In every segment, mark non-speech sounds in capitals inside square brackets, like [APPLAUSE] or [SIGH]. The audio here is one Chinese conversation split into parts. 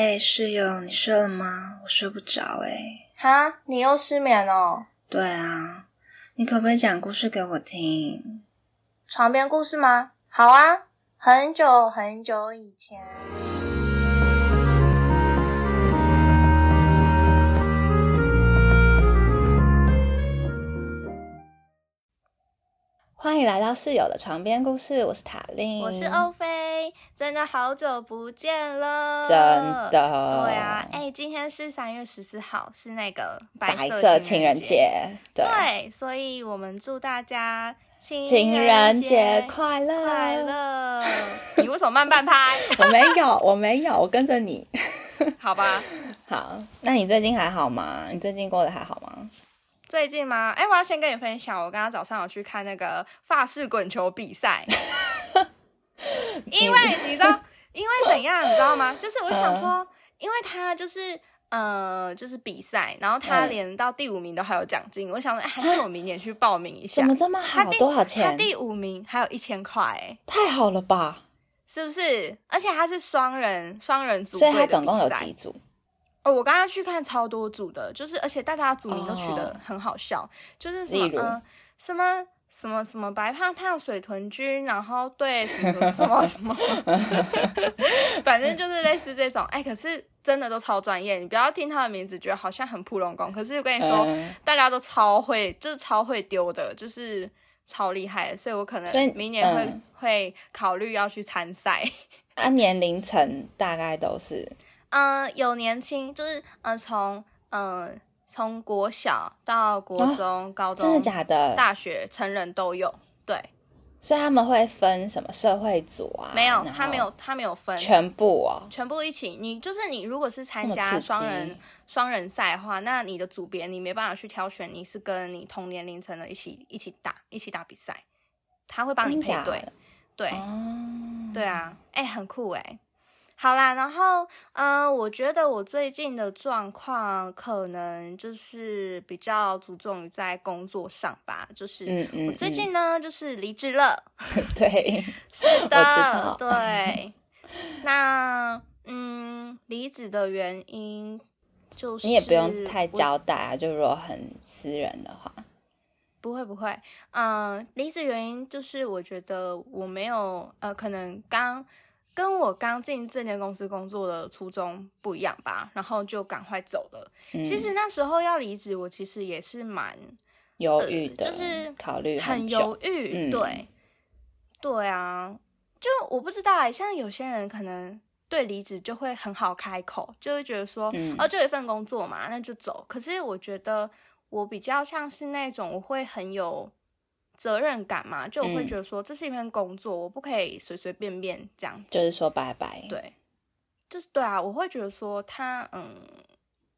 哎，室友，你睡了吗？我睡不着哎。哈，你又失眠哦？对啊，你可不可以讲故事给我听？床边故事吗？好啊，很久很久以前。欢迎来到室友的床边故事，我是塔令，我是欧菲，真的好久不见了，真的，对啊，哎，今天是三月十四号，是那个白色情人节，对，所以我们祝大家情人节快乐快乐。你为什么慢半拍？[LAUGHS] 我没有，我没有，我跟着你，好吧，[LAUGHS] 好，那你最近还好吗？你最近过得还好吗？最近吗？哎，我要先跟你分享，我刚刚早上有去看那个法式滚球比赛，[LAUGHS] 因为你知道，因为怎样，你知道吗？就是我想说，因为他就是呃，就是比赛，然后他连到第五名都还有奖金，我想说，还是我明年去报名一下。怎么这么好？多少钱？他第五名还有一千块，哎，太好了吧？是不是？而且他是双人双人组，所以他总共有几组？哦，我刚刚去看超多组的，就是而且大家组名都取得很好笑，就是什么嗯什么什么什么白胖胖水豚君，然后对什么 [LAUGHS] 什么什么，[LAUGHS] 反正就是类似这种。哎，可是真的都超专业，你不要听他的名字觉得好像很普通工，可是我跟你说，大家都超会，就是超会丢的，就是超厉害。所以我可能明年会会考虑要去参赛。[LAUGHS] 啊，年龄层大概都是。嗯，有年轻，就是嗯，从嗯从国小到国中、高中，真的假的？大学、成人都有，对。所以他们会分什么社会组啊？没有，他没有，他没有分全部哦，全部一起。你就是你，如果是参加双人双人赛的话，那你的组别你没办法去挑选，你是跟你同年龄层的一起一起打一起打比赛，他会帮你配对，对，对啊，哎，很酷哎。好啦，然后，嗯，我觉得我最近的状况可能就是比较注重于在工作上吧，就是我最近。呢就是离职了，[LAUGHS] 对，是的，对，那，嗯，离职的原因就是你也不用太交代啊，就如果很私人的话，不会不会，嗯，离职原因就是我觉得我没有，呃，可能刚。跟我刚进这间公司工作的初衷不一样吧，然后就赶快走了。其实那时候要离职，我其实也是蛮犹豫的，就是考虑很犹豫。对，对啊，就我不知道，像有些人可能对离职就会很好开口，就会觉得说，哦，就一份工作嘛，那就走。可是我觉得我比较像是那种，我会很有。责任感嘛，就我会觉得说这是一份工作，我不可以随随便便这样子，就是说拜拜。对，就是对啊，我会觉得说他嗯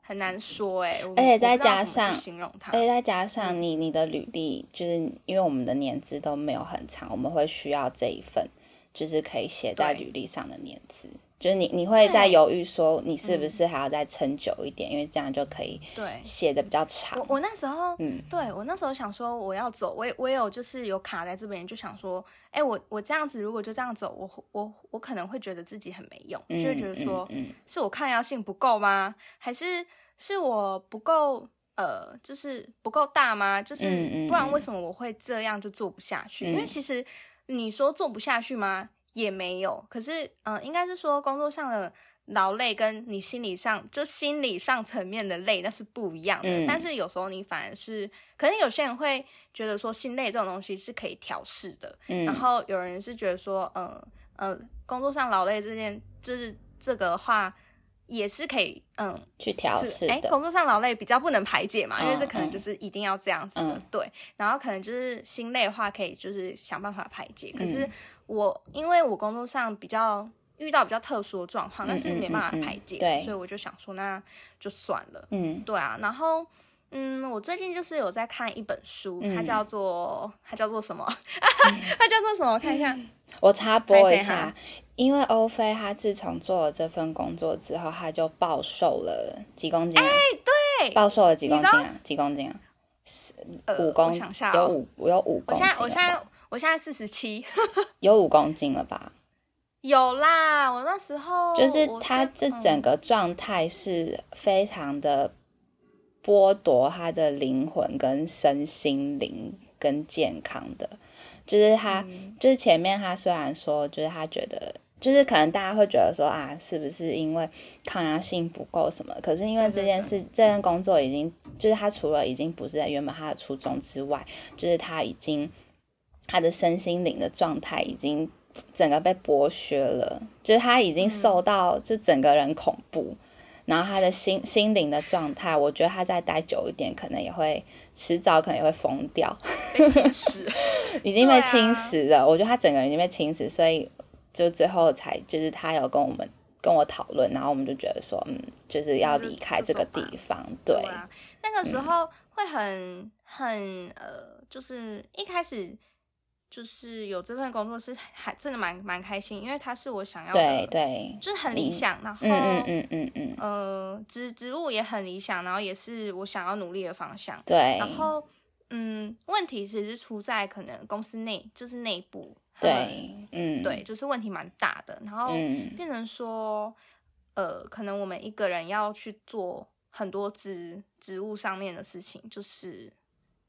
很难说哎，而且再加上形容他，而且再加上你你的履历，就是因为我们的年资都没有很长，我们会需要这一份，就是可以写在履历上的年资。就是你，你会在犹豫说，你是不是还要再撑久一点，因为这样就可以对写的比较长。我我那时候，嗯，对我那时候想说我要走，我我有就是有卡在这边，就想说，哎，我我这样子如果就这样走，我我我可能会觉得自己很没用，就会觉得说，嗯是我抗压性不够吗？还是是我不够呃，就是不够大吗？就是不然为什么我会这样就做不下去？因为其实你说做不下去吗？也没有，可是，嗯，应该是说工作上的劳累跟你心理上就心理上层面的累那是不一样的。但是有时候你反而是，可能有些人会觉得说心累这种东西是可以调试的。然后有人是觉得说，嗯嗯，工作上劳累这件就是这个话也是可以，嗯，去调试。哎，工作上劳累比较不能排解嘛，因为这可能就是一定要这样子的。对，然后可能就是心累的话，可以就是想办法排解。可是。我因为我工作上比较遇到比较特殊的状况，但是没办法排解，所以我就想说那就算了。嗯，对啊。然后，嗯，我最近就是有在看一本书，它叫做它叫做什么？[LAUGHS] 它叫做什么？我看一下。我插播一下，因为欧菲他自从做了这份工作之后，他就暴瘦了几公斤。哎，对，暴瘦了几公斤啊？几公斤啊？五公斤，有五，有五公斤。我现在，我现在。我现在四十七，[LAUGHS] 有五公斤了吧？有啦，我那时候就是他这整个状态是非常的剥夺他的灵魂跟身心灵跟健康的，就是他就是前面他虽然说就是他觉得就是可能大家会觉得说啊是不是因为抗压性不够什么，可是因为这件事这件工作已经就是他除了已经不是在原本他的初衷之外，就是他已经他的身心灵的状态已经。整个被剥削了，就是他已经受到，就整个人恐怖，然后他的心心灵的状态，我觉得他再待久一点，可能也会迟早可能也会疯掉，被侵蚀，[LAUGHS] 已经被侵蚀了。我觉得他整个人已经被侵蚀，所以就最后才就是他有跟我们跟我讨论，然后我们就觉得说，嗯，就是要离开这个地方。对，那个时候会很很呃，就是一开始。就是有这份工作是还真的蛮蛮开心，因为它是我想要的，对对，就是很理想。然后嗯嗯嗯嗯呃，职职务也很理想，然后也是我想要努力的方向。对，然后嗯，问题其实是出在可能公司内，就是内部，对，嗯，对，就是问题蛮大的。然后变成说，呃，可能我们一个人要去做很多职职务上面的事情，就是。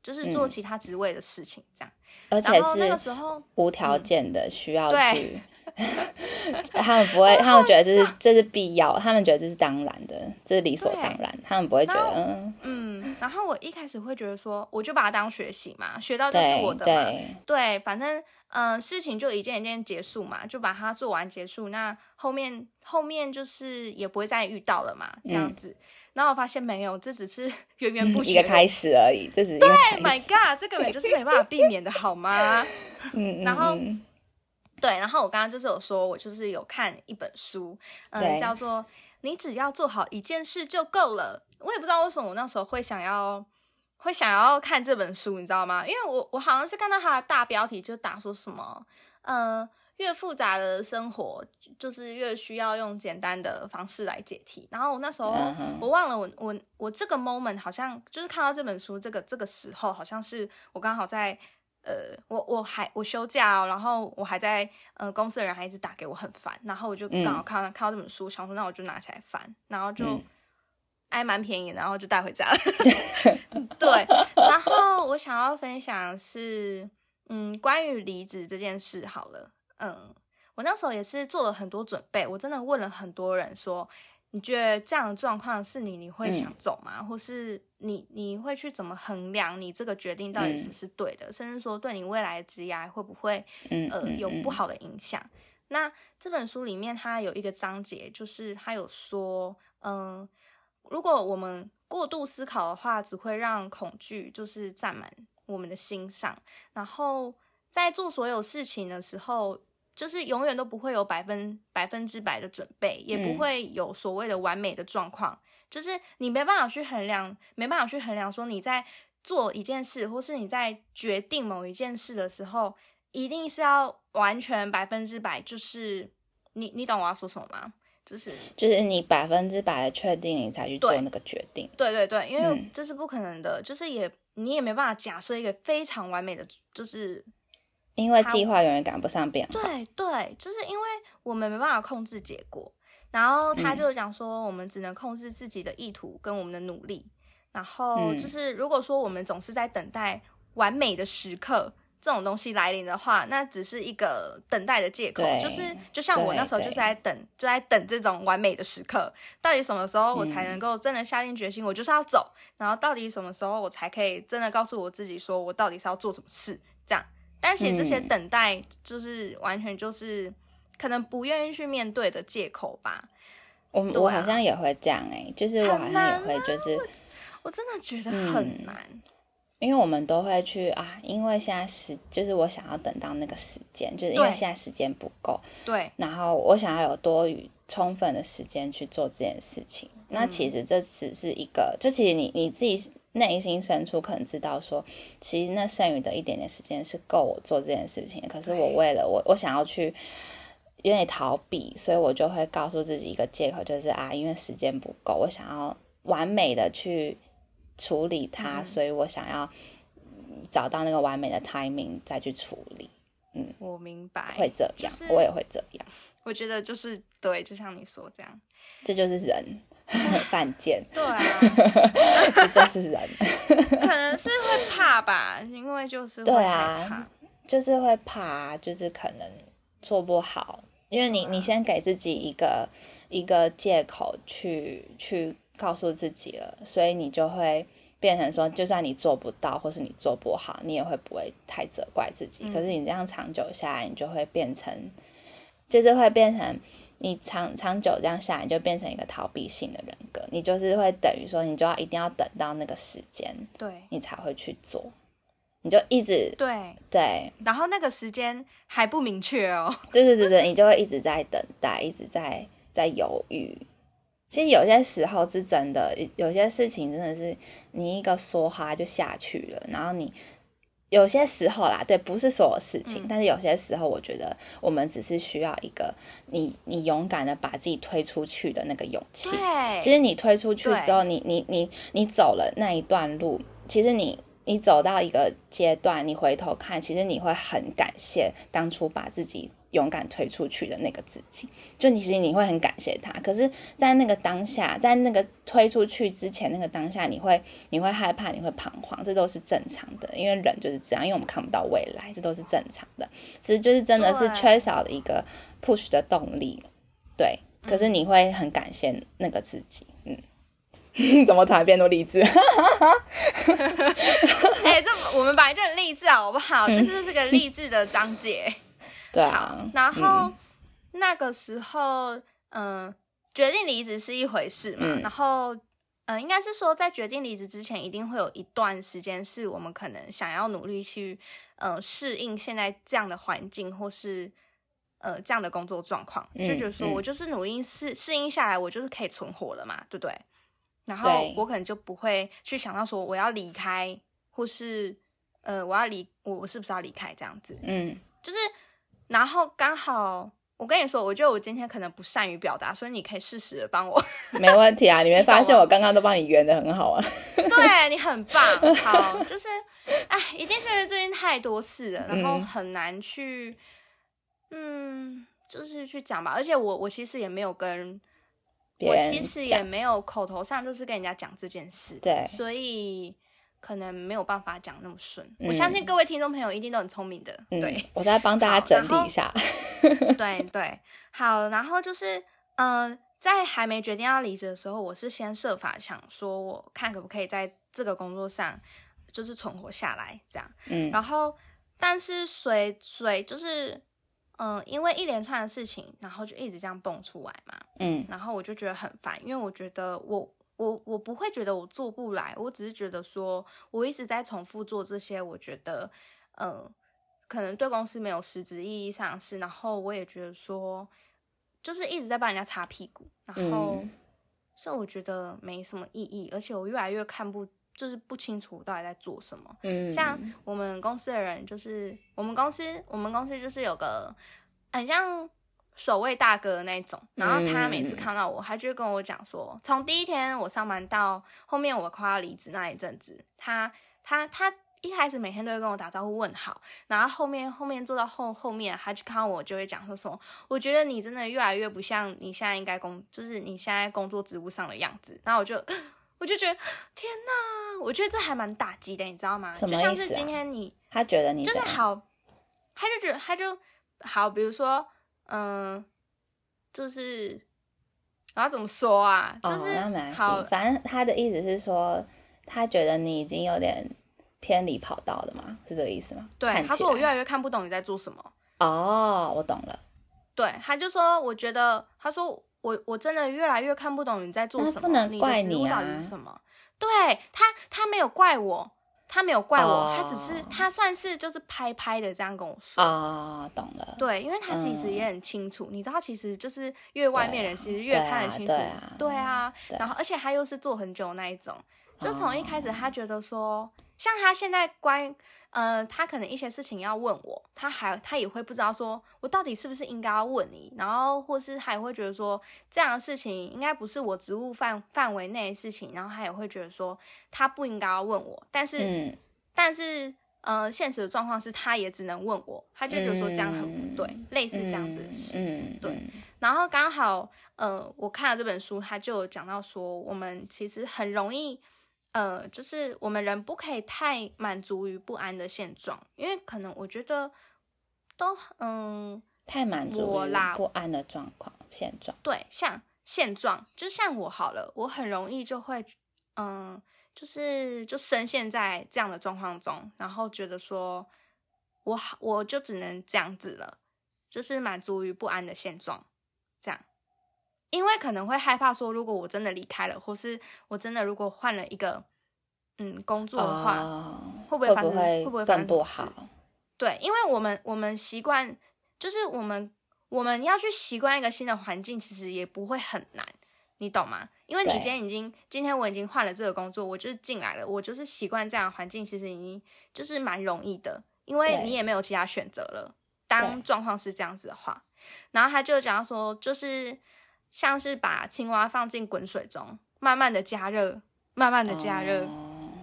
就是做其他职位的事情，这样，而且是那个时候无条件的需要去 [LAUGHS] [LAUGHS] 他们不会，他们觉得这是这是必要，他们觉得这是当然的，这是理所当然，他们不会觉得嗯嗯。然后我一开始会觉得说，我就把它当学习嘛，学到就是我的嘛，对，反正嗯，事情就一件一件结束嘛，就把它做完结束，那后面后面就是也不会再遇到了嘛，这样子。然后我发现没有，这只是 [LAUGHS] 源源不绝一个开始而已，这只是对，My God，这根本就是没办法避免的，好吗？[LAUGHS] 嗯，然后对，然后我刚刚就是有说，我就是有看一本书，嗯，叫做《你只要做好一件事就够了》。我也不知道为什么我那时候会想要会想要看这本书，你知道吗？因为我我好像是看到它的大标题就打说什么，嗯。越复杂的生活，就是越需要用简单的方式来解题。然后我那时候我忘了，我我我这个 moment 好像就是看到这本书，这个这个时候好像是我刚好在呃，我我还我休假哦，然后我还在呃公司的人还一直打给我，很烦。然后我就刚好看到看到这本书，想说那我就拿起来翻，然后就还蛮便宜，然后就带回家了。[LAUGHS] [LAUGHS] 对，然后我想要分享是嗯，关于离职这件事好了。嗯，我那时候也是做了很多准备，我真的问了很多人说，你觉得这样的状况是你你会想走吗？或是你你会去怎么衡量你这个决定到底是不是对的？甚至说对你未来的职业会不会呃有不好的影响？那这本书里面它有一个章节，就是它有说，嗯，如果我们过度思考的话，只会让恐惧就是占满我们的心上，然后在做所有事情的时候。就是永远都不会有百分百分之百的准备，也不会有所谓的完美的状况。就是你没办法去衡量，没办法去衡量说你在做一件事，或是你在决定某一件事的时候，一定是要完全百分之百。就是你你懂我要说什么吗？就是就是你百分之百的确定，你才去做那个决定。对对对，因为这是不可能的。就是也你也没办法假设一个非常完美的，就是。因为计划永远赶不上变化。对对，就是因为我们没办法控制结果。然后他就讲说，我们只能控制自己的意图跟我们的努力。然后就是，如果说我们总是在等待完美的时刻这种东西来临的话，那只是一个等待的借口。就是就像我那时候就是在等，就在等这种完美的时刻。到底什么时候我才能够真的下定决心，我就是要走？然后到底什么时候我才可以真的告诉我自己，说我到底是要做什么事？这样。但其实这些等待就是完全就是可能不愿意去面对的借口吧。我我好像也会这样哎，就是我好像也会就是，我真的觉得很难，因为我们都会去啊，因为现在时就是我想要等到那个时间，就是因为现在时间不够，对，然后我想要有多余充分的时间去做这件事情。那其实这只是一个，就其实你你自己。内心深处可能知道说，其实那剩余的一点点时间是够我做这件事情。可是我为了我，我想要去因为逃避，所以我就会告诉自己一个借口，就是啊，因为时间不够，我想要完美的去处理它，所以我想要找到那个完美的 timing 再去处理。嗯，我明白，会这样，我也会这样。我觉得就是对，就像你说这样，这就是人 [LAUGHS] 犯贱。对啊，[LAUGHS] 这就是人。[LAUGHS] 可能是会怕吧，因为就是对啊，就是会怕，就是可能做不好，因为你你先给自己一个一个借口去去告诉自己了，所以你就会。变成说，就算你做不到，或是你做不好，你也会不会太责怪自己。可是你这样长久下来，你就会变成，就是会变成你长长久这样下来，就变成一个逃避性的人格。你就是会等于说，你就要一定要等到那个时间，对你才会去做。你就一直对对，然后那个时间还不明确哦。[LAUGHS] 对对对对，你就会一直在等待，一直在在犹豫。其实有些时候是真的，有些事情真的是你一个说哈就下去了。然后你有些时候啦，对，不是所有事情，但是有些时候，我觉得我们只是需要一个你你勇敢的把自己推出去的那个勇气。其实你推出去之后，你你你你走了那一段路，其实你你走到一个阶段，你回头看，其实你会很感谢当初把自己。勇敢推出去的那个自己，就其实你会很感谢他。可是，在那个当下，在那个推出去之前，那个当下，你会你会害怕，你会彷徨，这都是正常的。因为人就是这样，因为我们看不到未来，这都是正常的。其实就是真的是缺少了一个 push 的动力，对。可是你会很感谢那个自己，嗯。[LAUGHS] 怎么突然变那么励志？[LAUGHS] 哎，这我们本来就很励志，好不好？这就是个励志的章节。好，然后那个时候，嗯，决定离职是一回事嘛。然后，嗯，应该是说，在决定离职之前，一定会有一段时间是我们可能想要努力去，嗯，适应现在这样的环境，或是呃这样的工作状况，就觉得说我就是努力适适应下来，我就是可以存活了嘛，对不对？然后我可能就不会去想到说我要离开，或是呃我要离我我是不是要离开这样子？嗯，就是。然后刚好，我跟你说，我觉得我今天可能不善于表达，所以你可以适时的帮我。[LAUGHS] 没问题啊，你没发现我刚刚都帮你圆的很好啊？[LAUGHS] 对你很棒，[LAUGHS] 好，就是，哎，一定是最近太多事了，然后很难去，嗯，就是去讲吧。而且我我其实也没有跟，我其实也没有口头上就是跟人家讲这件事，对，所以。可能没有办法讲那么顺，我相信各位听众朋友一定都很聪明的。对，我在帮大家整理一下。[LAUGHS] 对对，好，然后就是，嗯，在还没决定要离职的时候，我是先设法想说，我看可不可以在这个工作上就是存活下来，这样。嗯，然后，但是随随就是，嗯，因为一连串的事情，然后就一直这样蹦出来嘛。嗯，然后我就觉得很烦，因为我觉得我。我我不会觉得我做不来，我只是觉得说我一直在重复做这些，我觉得，嗯，可能对公司没有实质意义上是，然后我也觉得说，就是一直在帮人家擦屁股，然后，所以我觉得没什么意义，而且我越来越看不，就是不清楚到底在做什么。嗯，像我们公司的人，就是我们公司，我们公司就是有个很像。守卫大哥的那种，然后他每次看到我，他就会跟我讲说，从第一天我上班到后面我快要离职那一阵子，他他他一开始每天都会跟我打招呼问好，然后后面后面做到后后面，他就看到我就会讲说说，我觉得你真的越来越不像你现在应该工，就是你现在工作职务上的样子，然后我就 [LAUGHS] 我就觉得天哪，我觉得这还蛮打击的，你知道吗？就像是今天你他觉得你就是好，他就觉得他就好，比如说。嗯，就是我要怎么说啊？就是好，反正他的意思是说，他觉得你已经有点偏离跑道了嘛，是这个意思吗？对，他说我越来越看不懂你在做什么。哦，我懂了。对，他就说，我觉得他说我我真的越来越看不懂你在做什么，不能怪你啊。是什么？对他，他没有怪我。他没有怪我，他只是他算是就是拍拍的这样跟我说啊，懂了。对，因为他其实也很清楚，你知道，其实就是越外面人其实越看得清楚，对啊。然后，而且他又是做很久那一种，就从一开始他觉得说，像他现在关。呃，他可能一些事情要问我，他还他也会不知道说我到底是不是应该要问你，然后或是他也会觉得说这样的事情应该不是我职务范范围内的事情，然后他也会觉得说他不应该要问我，但是但是呃，现实的状况是他也只能问我，他就觉得说这样很不对，类似这样子的事。嗯，对。然后刚好，呃，我看了这本书，他就讲到说，我们其实很容易，呃，就是我们人不可以太满足于不安的现状，因为可能我觉得都嗯太满足我啦不安的状况现状。对，像现状，就像我好了，我很容易就会嗯。就是就深陷在这样的状况中，然后觉得说，我好我就只能这样子了，就是满足于不安的现状，这样，因为可能会害怕说，如果我真的离开了，或是我真的如果换了一个嗯工作的话，会不会发生会不会更不好？对，因为我们我们习惯，就是我们我们要去习惯一个新的环境，其实也不会很难。你懂吗？因为你今天已经，今天我已经换了这个工作，我就是进来了，我就是习惯这样的环境，其实已经就是蛮容易的，因为你也没有其他选择了。当状况是这样子的话，然后他就讲说，就是像是把青蛙放进滚水中，慢慢的加热，慢慢的加热，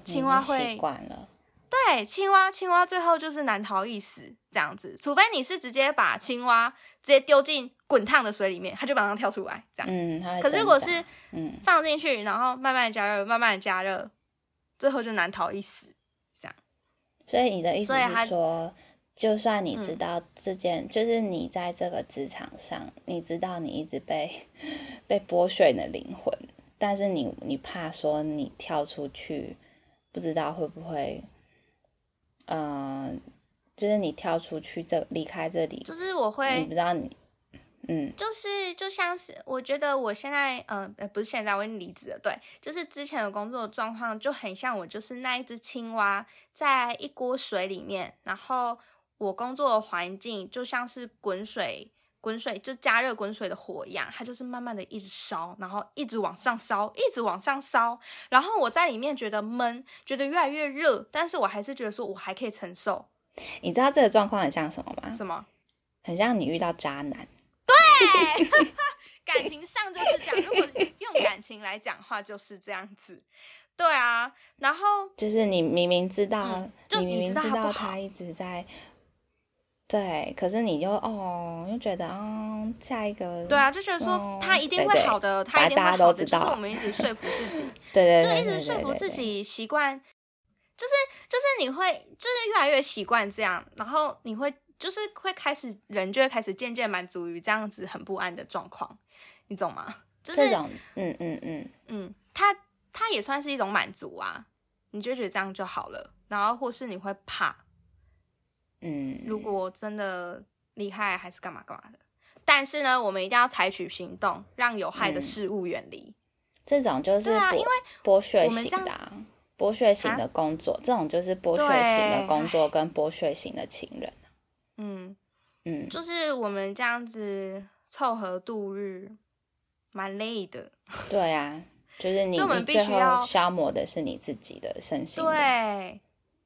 青蛙会习惯了。对，青蛙，青蛙最后就是难逃一死这样子，除非你是直接把青蛙直接丢进滚烫的水里面，它就马上跳出来这样。嗯，可是如果是嗯放进去，然后慢慢加热，慢慢的加热，最后就难逃一死这样。所以你的意思是说，就算你知道这件，就是你在这个职场上，你知道你一直被 [LAUGHS] 被剥削你的灵魂，但是你你怕说你跳出去，不知道会不会。嗯，就是你跳出去这离开这里，就是我会，你不知道你，嗯，就是就像是我觉得我现在，嗯，呃，不是现在我已经离职了，对，就是之前的工作状况就很像我就是那一只青蛙在一锅水里面，然后我工作的环境就像是滚水。滚水就加热滚水的火一样，它就是慢慢的一直烧，然后一直往上烧，一直往上烧。然后我在里面觉得闷，觉得越来越热，但是我还是觉得说我还可以承受。你知道这个状况很像什么吗？什么？很像你遇到渣男。对，[LAUGHS] 感情上就是这样。如果用感情来讲话，就是这样子。对啊，然后就是你明明知道，就你明明知道他一直在。对，可是你就哦，又觉得啊，下一个对啊，就觉得说他一定会好的，他一定会好的，就是我们一直说服自己，[LAUGHS] 对对，就一直说服自己习惯，就是就是你会就是越来越习惯这样，然后你会就是会开始人就会开始渐渐满足于这样子很不安的状况，你懂吗？就是，嗯嗯嗯嗯，他他也算是一种满足啊，你就觉得这样就好了，然后或是你会怕。嗯，如果真的厉害还是干嘛干嘛的，但是呢，我们一定要采取行动，让有害的事物远离。这种就是对啊，因为剥削型的剥削型的工作，这种就是剥削型的工作跟剥削型的情人。嗯嗯，就是我们这样子凑合度日，蛮累的。对啊，就是你你最后消磨的是你自己的身心。对。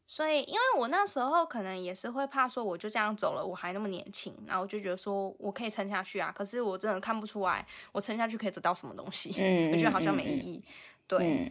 所以，因为我那时候可能也是会怕说，我就这样走了，我还那么年轻，然后我就觉得说我可以撑下去啊。可是我真的看不出来，我撑下去可以得到什么东西，嗯 [LAUGHS] 我觉得好像没意义。对，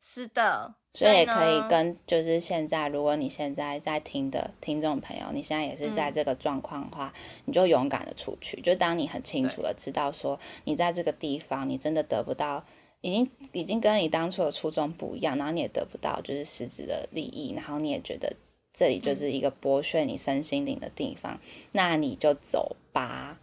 是的，所以可以跟就是现在，如果你现在在听的听众朋友，你现在也是在这个状况的话，你就勇敢的出去。就当你很清楚的知道说，你在这个地方，你真的得不到。已经已经跟你当初的初衷不一样，然后你也得不到就是实质的利益，然后你也觉得这里就是一个剥削你身心灵的地方，那你就走吧。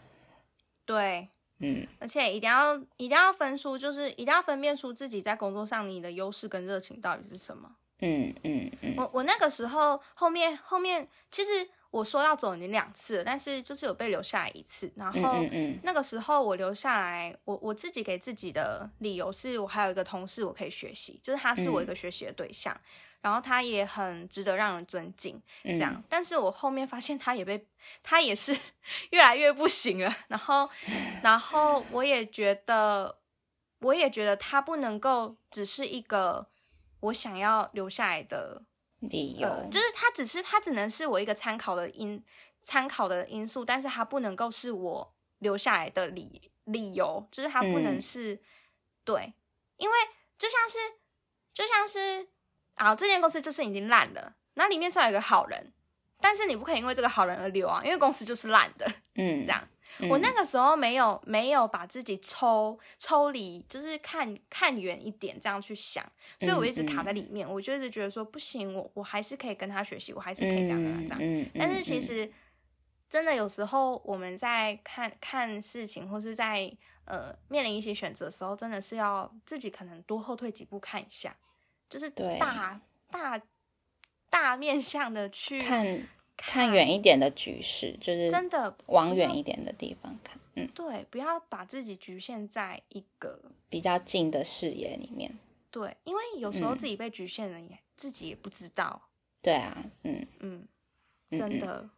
对，嗯，而且一定要一定要分出，就是一定要分辨出自己在工作上你的优势跟热情到底是什么。嗯嗯嗯。我我那个时候后面后面其实。我说要走已经两次了，但是就是有被留下来一次。然后那个时候我留下来，我我自己给自己的理由是我还有一个同事我可以学习，就是他是我一个学习的对象，然后他也很值得让人尊敬。这样，但是我后面发现他也被他也是 [LAUGHS] 越来越不行了。然后，[LAUGHS] 然后我也觉得，我也觉得他不能够只是一个我想要留下来的。理由就是它只是它只能是我一个参考的因参考的因素，但是它不能够是我留下来的理理由，就是它不能是对，因为就像是就像是啊，这间公司就是已经烂了，那里面虽然有个好人，但是你不可以因为这个好人而留啊，因为公司就是烂的，嗯，这样。我那个时候没有没有把自己抽抽离，就是看看远一点这样去想，所以我一直卡在里面。我就一直觉得说不行，我我还是可以跟他学习，我还是可以这样这样这样。但是其实真的有时候我们在看看事情，或是在呃面临一些选择的时候，真的是要自己可能多后退几步看一下，就是大大大面向的去看。看远一点的局势，就是真的往远一点的地方看。嗯，对，不要把自己局限在一个比较近的视野里面。对，因为有时候自己被局限了，也自己也不知道。对啊，嗯嗯，真的，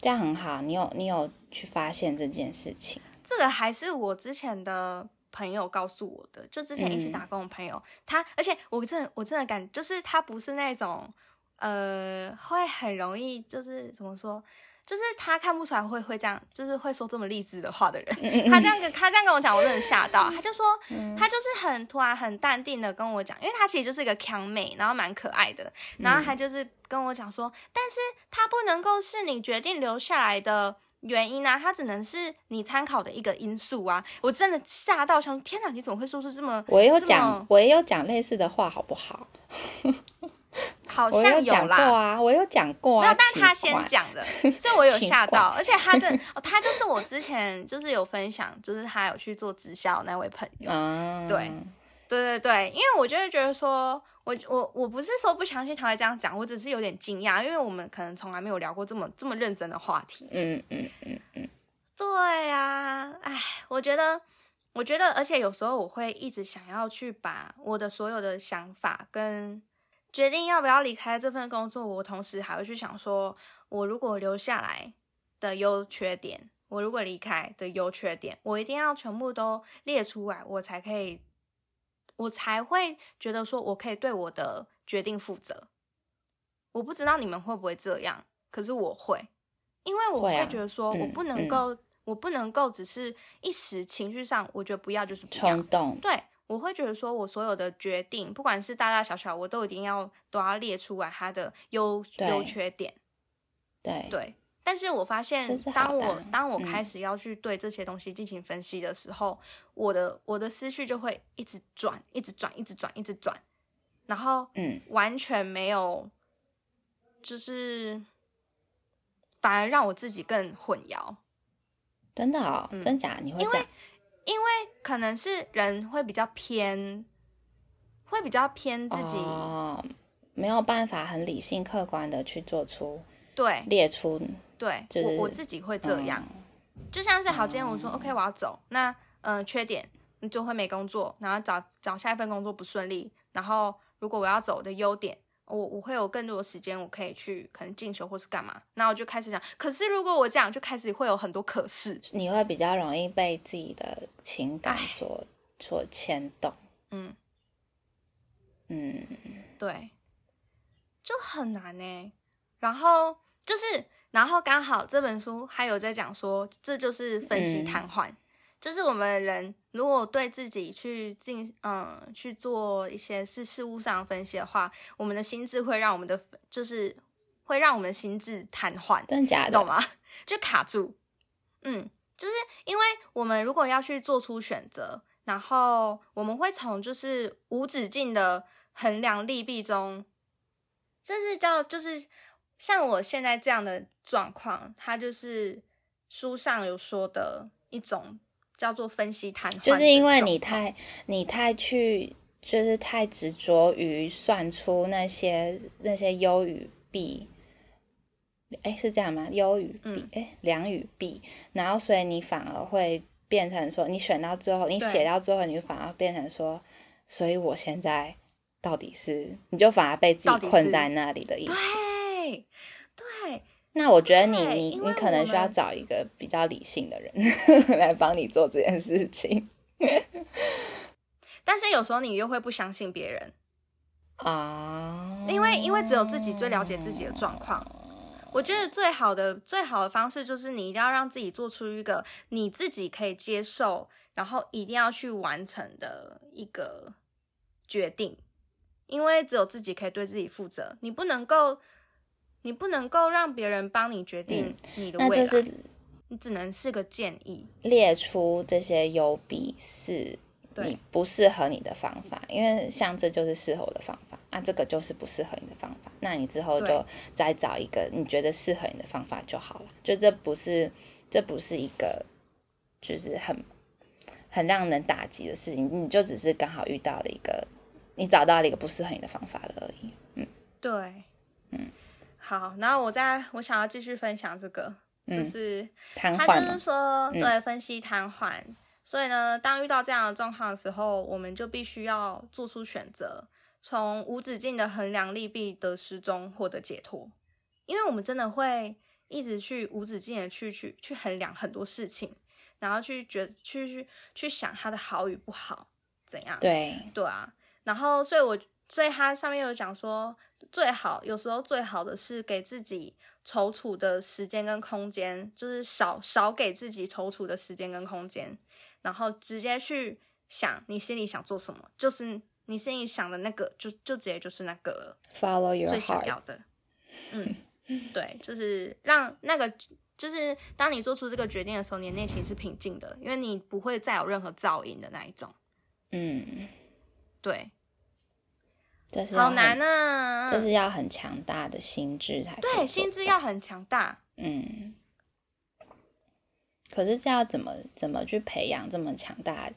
这样很好。你有你有去发现这件事情？这个还是我之前的朋友告诉我的，就之前一起打工的朋友，他，而且我真的我真的感，就是他不是那种。呃，会很容易，就是怎么说，就是他看不出来会会这样，就是会说这么励志的话的人。[LAUGHS] 他这样跟他这样跟我讲，我真的吓到。他就说，[LAUGHS] 他就是很突然很淡定的跟我讲，因为他其实就是一个强美，然后蛮可爱的。然后他就是跟我讲说，但是他不能够是你决定留下来的原因啊，他只能是你参考的一个因素啊。我真的吓到，想天哪，你怎么会说出这么？我也有讲，我也有讲类似的话，好不好？[LAUGHS] [LAUGHS] 好像有啦，我有讲过啊，没有，但他先讲的，[LAUGHS] 所以我有吓到，而且他这 [LAUGHS] 他就是我之前就是有分享，就是他有去做直销那位朋友，对对对对，因为我就会觉得说，我我我不是说不相信他会这样讲，我只是有点惊讶，因为我们可能从来没有聊过这么这么认真的话题，嗯嗯嗯嗯，对呀，哎，我觉得我觉得，而且有时候我会一直想要去把我的所有的想法跟。决定要不要离开这份工作，我同时还会去想说，我如果留下来的优缺点，我如果离开的优缺点，我一定要全部都列出来，我才可以，我才会觉得说我可以对我的决定负责。我不知道你们会不会这样，可是我会，因为我会觉得说我不能够，我不能够只是一时情绪上，我觉得不要就是冲动，对。我会觉得说，我所有的决定，不管是大大小小，我都一定要都要列出来它的优优缺点。对对，但是我发现，当我当我开始要去对这些东西进行分析的时候，我的我的思绪就会一直转，一直转，一直转，一直转，然后嗯，完全没有，就是反而让我自己更混淆。真的哦，真假？你会因为。因为可能是人会比较偏，会比较偏自己，没有办法很理性客观的去做出对列出对，我我自己会这样，就像是好，今天我说 OK 我要走，那嗯缺点你就会没工作，然后找找下一份工作不顺利，然后如果我要走的优点。我我会有更多的时间，我可以去可能进修或是干嘛，那我就开始想。可是如果我这样，就开始会有很多可是。你会比较容易被自己的情感所所牵动。嗯嗯，对，就很难呢。然后就是，然后刚好这本书还有在讲说，这就是分析瘫痪。就是我们人如果对自己去进嗯去做一些事事物上的分析的话，我们的心智会让我们的就是会让我们的心智瘫痪，真的假的？懂吗？[LAUGHS] 就卡住。嗯，就是因为我们如果要去做出选择，然后我们会从就是无止境的衡量利弊中，这是叫就是像我现在这样的状况，它就是书上有说的一种。叫做分析瘫痪，就是因为你太你太去，就是太执着于算出那些那些优与弊，哎，是这样吗？优与弊，哎，良与弊，然后所以你反而会变成说，你选到最后，你写到最后，你反而变成说，所以我现在到底是，你就反而被自己困在那里的意思，对对。那我觉得你你你可能需要找一个比较理性的人 [LAUGHS] 来帮你做这件事情，但是有时候你又会不相信别人啊，因为因为只有自己最了解自己的状况。我觉得最好的最好的方式就是你一定要让自己做出一个你自己可以接受，然后一定要去完成的一个决定，因为只有自己可以对自己负责，你不能够。你不能够让别人帮你决定你的未来，那就是你只能是个建议，列出这些优比是你不适合你的方法，因为像这就是适合我的方法，那这个就是不适合你的方法，那你之后就再找一个你觉得适合你的方法就好了。就这不是这不是一个就是很很让人打击的事情，你就只是刚好遇到了一个你找到了一个不适合你的方法了而已。嗯，对，嗯，好，然后我再我想要继续分享这个。就是他就是说，对，分析瘫痪。所以呢，当遇到这样的状况的时候，我们就必须要做出选择，从无止境的衡量利弊得失中获得解脱。因为我们真的会一直去无止境的去去去衡量很多事情，然后去觉去去去想它的好与不好怎样。对对啊，然后所以我所以他上面有讲说，最好有时候最好的是给自己。踌躇的时间跟空间，就是少少给自己踌躇的时间跟空间，然后直接去想你心里想做什么，就是你心里想的那个，就就直接就是那个了。Follow your 最想要的，嗯，对，就是让那个，就是当你做出这个决定的时候，你内心是平静的，因为你不会再有任何噪音的那一种。嗯，对。好难啊！这是要很强大的心智才对，心智要很强大。嗯，可是这要怎么怎么去培养这么强大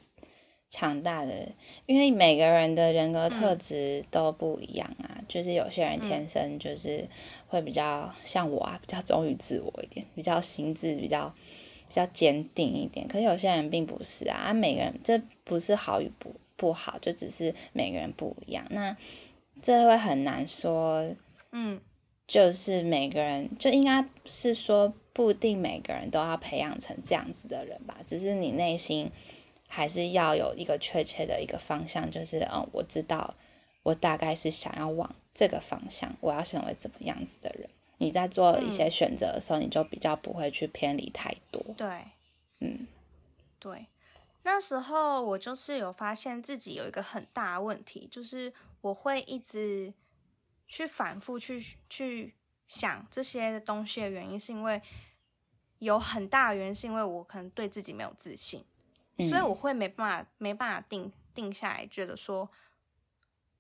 强大的？因为每个人的人格特质都不一样啊。就是有些人天生就是会比较像我啊，比较忠于自我一点，比较心智比较比较坚定一点。可是有些人并不是啊，每个人这不是好与不。不好，就只是每个人不一样，那这会很难说。嗯，就是每个人就应该是说，不一定每个人都要培养成这样子的人吧。只是你内心还是要有一个确切的一个方向，就是嗯，我知道我大概是想要往这个方向，我要成为怎么样子的人。你在做一些选择的时候，你就比较不会去偏离太多。对，嗯，对。那时候我就是有发现自己有一个很大的问题，就是我会一直去反复去去想这些东西的原因，是因为有很大的原因是因为我可能对自己没有自信，所以我会没办法没办法定定下来，觉得说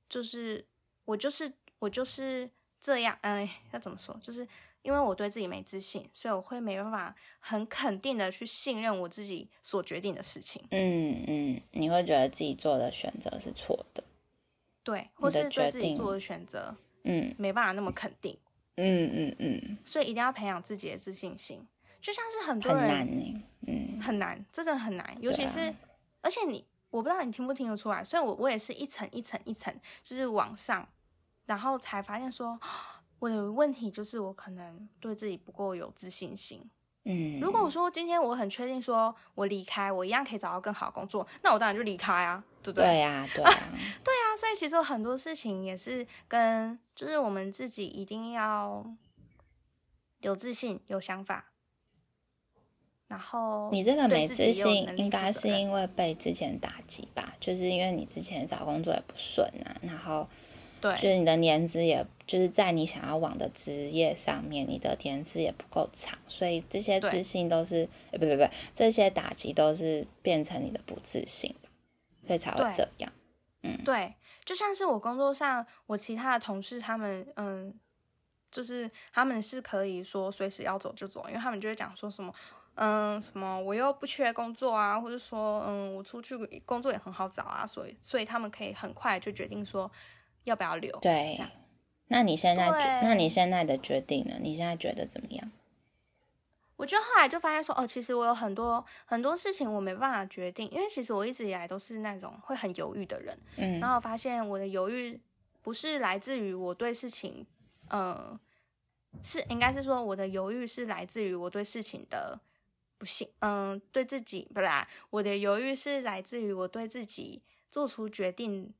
就是我就是我就是这样，哎，要怎么说，就是。因为我对自己没自信，所以我会没办法很肯定的去信任我自己所决定的事情。嗯嗯，你会觉得自己做的选择是错的，对，或是对自己做的选择，嗯，没办法那么肯定。嗯嗯嗯，所以一定要培养自己的自信心，就像是很多人，很难嗯，很难，真的很难，尤其是，而且你，我不知道你听不听得出来，所以我我也是一层一层一层，就是往上，然后才发现说。我的问题就是我可能对自己不够有自信心。嗯，如果我说今天我很确定说我离开，我一样可以找到更好的工作，那我当然就离开啊，对不对？对呀，对呀，[LAUGHS] 对啊。所以其实很多事情也是跟就是我们自己一定要有自信、有想法。然后你这个没自信，应该是因为被之前打击吧？就是因为你之前找工作也不顺啊，然后。对，就是你的年资，也就是在你想要往的职业上面，你的年资也不够长，所以这些自信都是，不不不，这些打击都是变成你的不自信，所以才会这样。嗯，对，就像是我工作上，我其他的同事他们，嗯，就是他们是可以说随时要走就走，因为他们就会讲说什么，嗯，什么我又不缺工作啊，或者说，嗯，我出去工作也很好找啊，所以，所以他们可以很快就决定说。要不要留？对，那你现在，那你现在的决定呢？你现在觉得怎么样？我觉得后来就发现说，哦，其实我有很多很多事情我没办法决定，因为其实我一直以来都是那种会很犹豫的人。嗯，然后发现我的犹豫不是来自于我对事情，嗯，是应该是说我的犹豫是来自于我对事情的不信，嗯，对自己不啦，我的犹豫是来自于我对自己做出决定。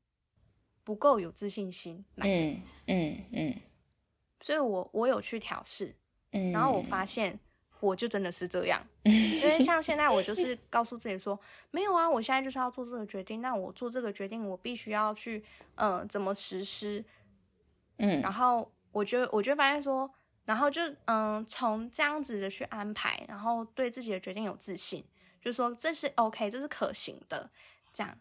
不够有自信心，嗯嗯嗯，所以我我有去调试，嗯，然后我发现我就真的是这样，因为像现在我就 [LAUGHS] 是告诉自己说，没有啊，我现在就是要做这个决定，那我做这个决定，我必须要去，嗯，怎么实施，嗯，然后我就我就发现说，然后就嗯，从这样子的去安排，然后对自己的决定有自信，就说这是 OK，这是可行的，这样，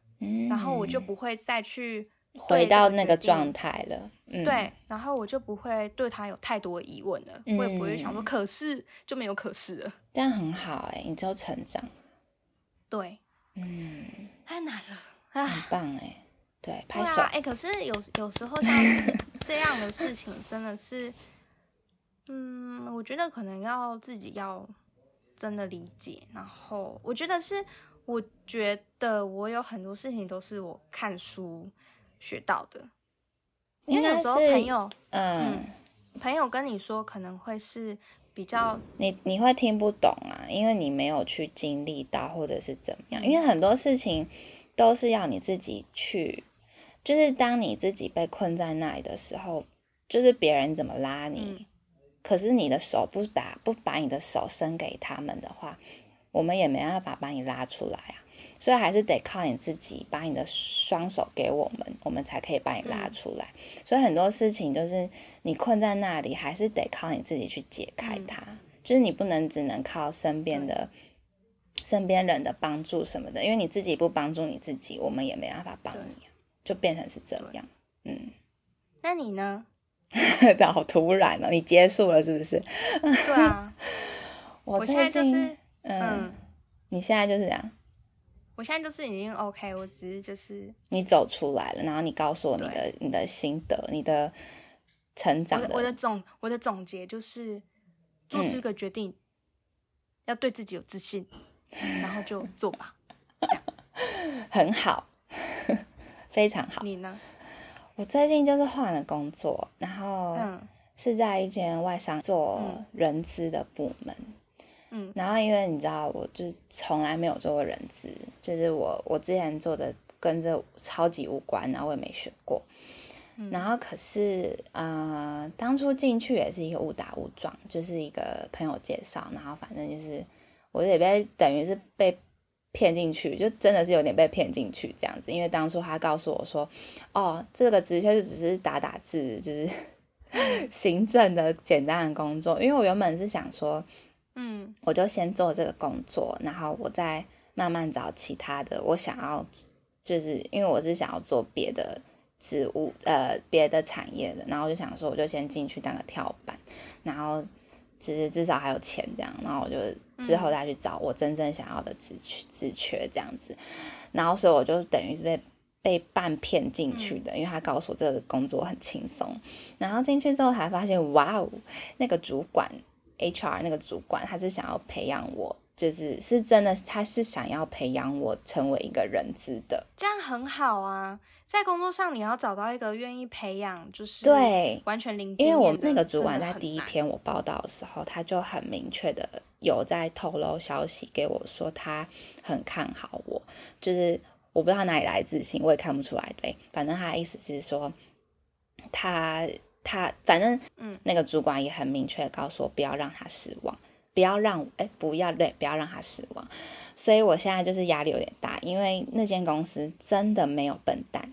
然后我就。不会再去回到那个状态了。对，然后我就不会对他有太多疑问了，我也不会想说，可是就没有可是了。这样很好哎，你就成长。对，嗯，太难了，很棒哎，对，拍手哎。可是有有时候像 [LAUGHS] 这样的事情，真的是。嗯，我觉得可能要自己要真的理解，然后我觉得是，我觉得我有很多事情都是我看书学到的，因为有时候朋友，嗯，朋友跟你说可能会是比较你你会听不懂啊，因为你没有去经历到或者是怎么样，因为很多事情都是要你自己去，就是当你自己被困在那里的时候，就是别人怎么拉你。可是你的手不把不把你的手伸给他们的话，我们也没办法把你拉出来啊。所以还是得靠你自己，把你的双手给我们，我们才可以把你拉出来。所以很多事情就是你困在那里，还是得靠你自己去解开它。就是你不能只能靠身边的身边人的帮助什么的，因为你自己不帮助你自己，我们也没办法帮你，就变成是这样。嗯，那你呢？[LAUGHS] 好突然哦！你结束了是不是？对啊，[LAUGHS] 我现在就是嗯，你现在就是这样。我现在就是已经 OK，我只是就是你走出来了，然后你告诉我你的你的心得，你的成长。我的总我的总结就是做出一个决定，要对自己有自信，然后就做吧。这样 [LAUGHS] 很好，非常好。你呢？我最近就是换了工作，然后是在一间外商做人资的部门。嗯，然后因为你知道，我就是从来没有做过人资，就是我我之前做的跟这超级无关，然后我也没学过。然后可是呃，当初进去也是一个误打误撞，就是一个朋友介绍，然后反正就是我也被等于是被。骗进去就真的是有点被骗进去这样子，因为当初他告诉我说，哦，这个职缺就只是打打字，就是 [LAUGHS] 行政的简单的工作。因为我原本是想说，嗯，我就先做这个工作，然后我再慢慢找其他的。我想要就是因为我是想要做别的职务，呃，别的产业的，然后我就想说，我就先进去当个跳板，然后。其实至少还有钱这样，然后我就之后再去找我真正想要的职缺，职缺这样子，然后所以我就等于是被被半骗进去的，因为他告诉我这个工作很轻松，然后进去之后才发现，哇哦，那个主管 HR 那个主管他是想要培养我。就是是真的，他是想要培养我成为一个人资的，这样很好啊。在工作上，你要找到一个愿意培养，就是对完全零因为我那个主管在第一天我报道的时候，他就很明确的有在透露消息给我说，他很看好我。就是我不知道哪里来自信，我也看不出来。对，反正他的意思是说，他他反正嗯，那个主管也很明确告诉我，不要让他失望。不要让哎，不要对，不要让他失望。所以我现在就是压力有点大，因为那间公司真的没有笨蛋。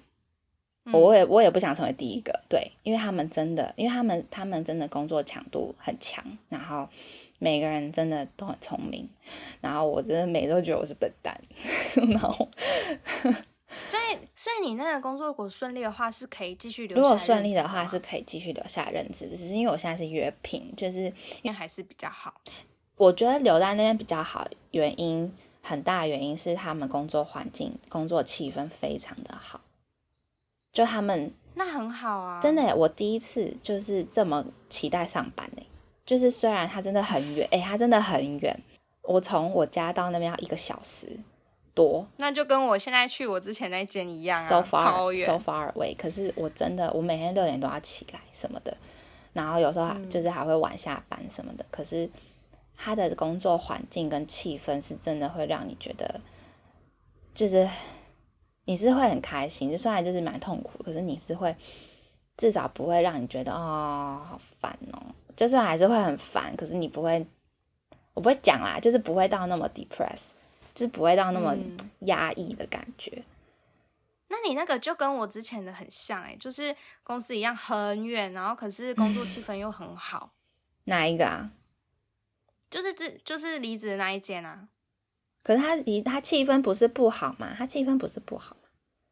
我也我也不想成为第一个，对，因为他们真的，因为他们他们真的工作强度很强，然后每个人真的都很聪明，然后我真的每次都觉得我是笨蛋。[LAUGHS] 然后，所以所以你那个工作如果顺利的话，是可以继续留。如果顺利的话，是可以继续留下任职，只是因为我现在是约聘，就是因为还是比较好。我觉得留在那边比较好，原因很大原因是他们工作环境、工作气氛非常的好。就他们那很好啊，真的，我第一次就是这么期待上班呢。就是虽然他真的很远，哎，他真的很远，我从我家到那边要一个小时多。那就跟我现在去我之前那间一样啊，，so、far, 超远，so far away。可是我真的，我每天六点都要起来什么的，然后有时候就是还会晚下班什么的。可是。他的工作环境跟气氛是真的会让你觉得，就是你是会很开心，就虽然就是蛮痛苦，可是你是会至少不会让你觉得哦好烦哦，就算还是会很烦，可是你不会，我不会讲啦，就是不会到那么 depress，就是不会到那么压抑的感觉。那你那个就跟我之前的很像哎，就是公司一样很远，然后可是工作气氛又很好。哪一个啊？就是这就是离职的那一间啊。可是他离他气氛不是不好嘛？他气氛不是不好吗？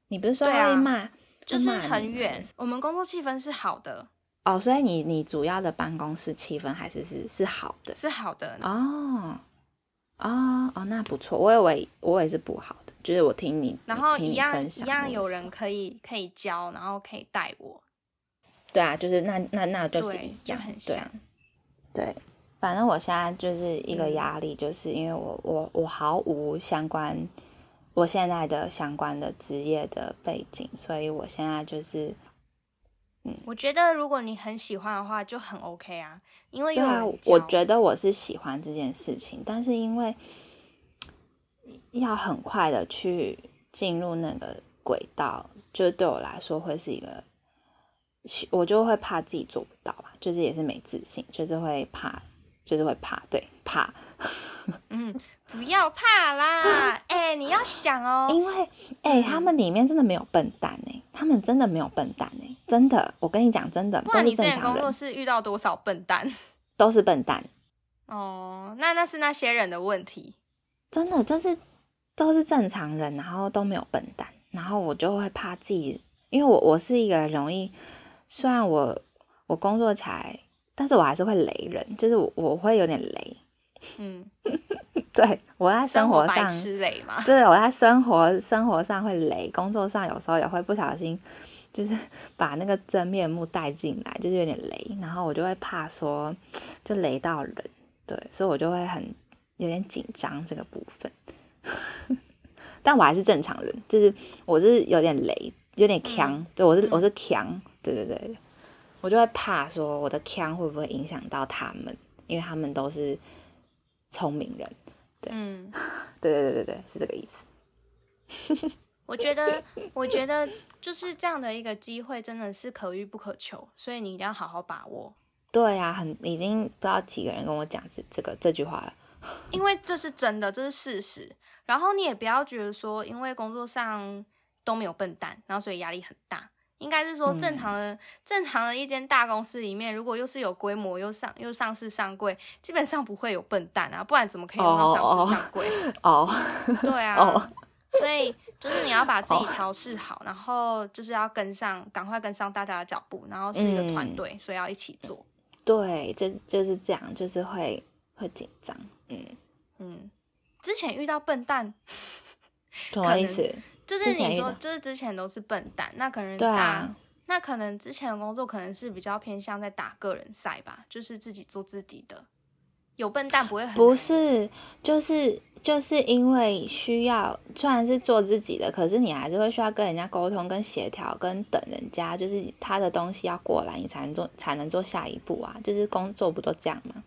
你不是说他会骂？就是很远。我们工作气氛是好的。哦，所以你你主要的办公室气氛还是是是好的，是好的哦哦哦，那不错。我以为我也是不好的，就是我听你，然后一样一样有人可以可以教，然后可以带我。对啊，就是那那那就是一样，对啊，对。反正我现在就是一个压力，就是因为我我我毫无相关我现在的相关的职业的背景，所以我现在就是，嗯，我觉得如果你很喜欢的话，就很 OK 啊，因为对啊，我觉得我是喜欢这件事情，但是因为要很快的去进入那个轨道，就对我来说会是一个，我就会怕自己做不到吧，就是也是没自信，就是会怕。就是会怕，对，怕。嗯，不要怕啦，[LAUGHS] 哎，你要想哦，因为，哎，他们里面真的没有笨蛋哎，他们真的没有笨蛋哎，真的，我跟你讲，真的。那你之前工作是遇到多少笨蛋？都是笨蛋。哦，那那是那些人的问题。真的就是都是正常人，然后都没有笨蛋，然后我就会怕自己，因为我我是一个容易，虽然我我工作起来。但是我还是会雷人，就是我我会有点雷，嗯，[LAUGHS] 对我在生活上吃雷嘛，[LAUGHS] 对，我在生活生活上会雷，工作上有时候也会不小心，就是 [LAUGHS] 把那个真面目带进来，就是有点雷，然后我就会怕说就雷到人，对，所以我就会很有点紧张这个部分，但我还是正常人，就是我是有点雷，有点强，对我是我是强，对对对。我就会怕说我的腔会不会影响到他们，因为他们都是聪明人，对，嗯，[LAUGHS] 对对对对对，是这个意思。[LAUGHS] 我觉得，我觉得就是这样的一个机会，真的是可遇不可求，所以你一定要好好把握。对啊，很已经不知道几个人跟我讲这这个这句话了，[LAUGHS] 因为这是真的，这是事实。然后你也不要觉得说，因为工作上都没有笨蛋，然后所以压力很大。应该是说正常的，正常的一间大公司里面，如果又是有规模又上又上市上柜，基本上不会有笨蛋啊，不然怎么可以用到上市上柜？[LAUGHS] 哦，对啊，所以就是你要把自己调试好，然后就是要跟上，赶快跟上大家的脚步，然后是一个团队，所以要一起做。对，就就是这样，就是会会紧张。嗯嗯，之前遇到笨蛋，什么意思？就是你说，就是之前都是笨蛋，那可能打，那可能之前的工作可能是比较偏向在打个人赛吧，就是自己做自己的。有笨蛋不会很不是，就是就是因为需要，虽然是做自己的，可是你还是会需要跟人家沟通、跟协调、跟等人家，就是他的东西要过来，你才能做，才能做下一步啊。就是工作不都这样吗？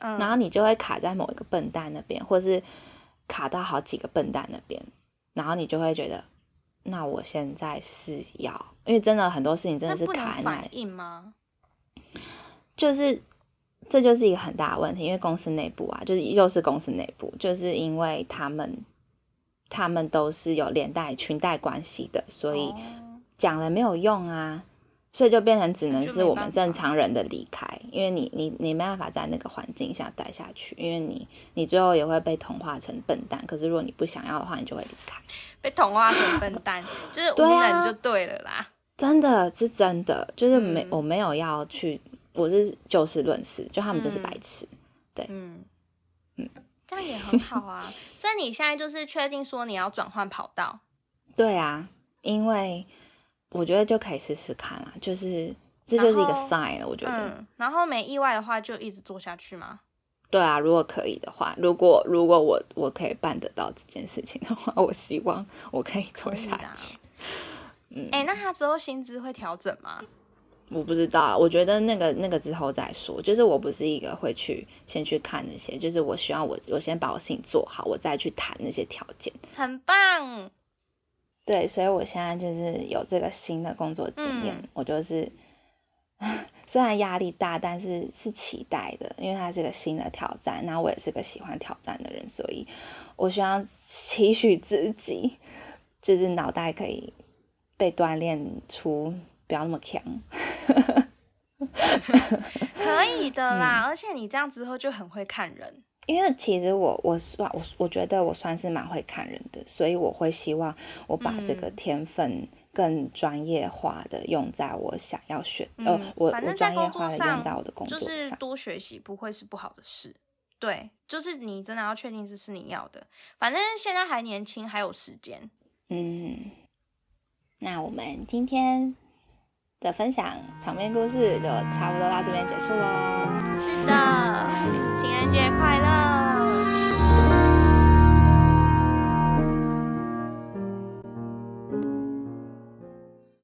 嗯，然后你就会卡在某一个笨蛋那边，或是卡到好几个笨蛋那边。然后你就会觉得，那我现在是要，因为真的很多事情真的是卡在反应吗？就是，这就是一个很大的问题，因为公司内部啊，就是又是公司内部，就是因为他们，他们都是有连带裙带关系的，所以讲了没有用啊。所以就变成只能是我们正常人的离开，因为你你你没办法在那个环境下待下去，因为你你最后也会被同化成笨蛋。可是如果你不想要的话，你就会离开。被同化成笨蛋就是无能就对了啦。真的是真的，就是没我没有要去，我是就事论事，就他们真是白痴。对，嗯嗯，这样也很好啊。所以你现在就是确定说你要转换跑道？对啊，因为。我觉得就可以试试看啦，就是这就是一个 sign 了。我觉得，然后没意外的话就一直做下去吗？对啊，如果可以的话，如果如果我我可以办得到这件事情的话，我希望我可以做下去。嗯，哎，那他之后薪资会调整吗？我不知道，我觉得那个那个之后再说。就是我不是一个会去先去看那些，就是我希望我我先把我事情做好，我再去谈那些条件。很棒。对，所以我现在就是有这个新的工作经验，我就是 [LAUGHS] 虽然压力大，但是是期待的，因为它是个新的挑战。那我也是个喜欢挑战的人，所以我希望期许自己，就是脑袋可以被锻炼出不要那么强。[LAUGHS] 可以的啦，而且你这样之后就很会看人。因为其实我我算我我觉得我算是蛮会看人的，所以我会希望我把这个天分更专业化的用在我想要选呃我我专业化的用在我的工作上，就是多学习不会是不好的事。对，就是你真的要确定这是你要的。反正现在还年轻，还有时间。嗯，那我们今天的分享场面故事就差不多到这边结束喽。是的，节日快乐。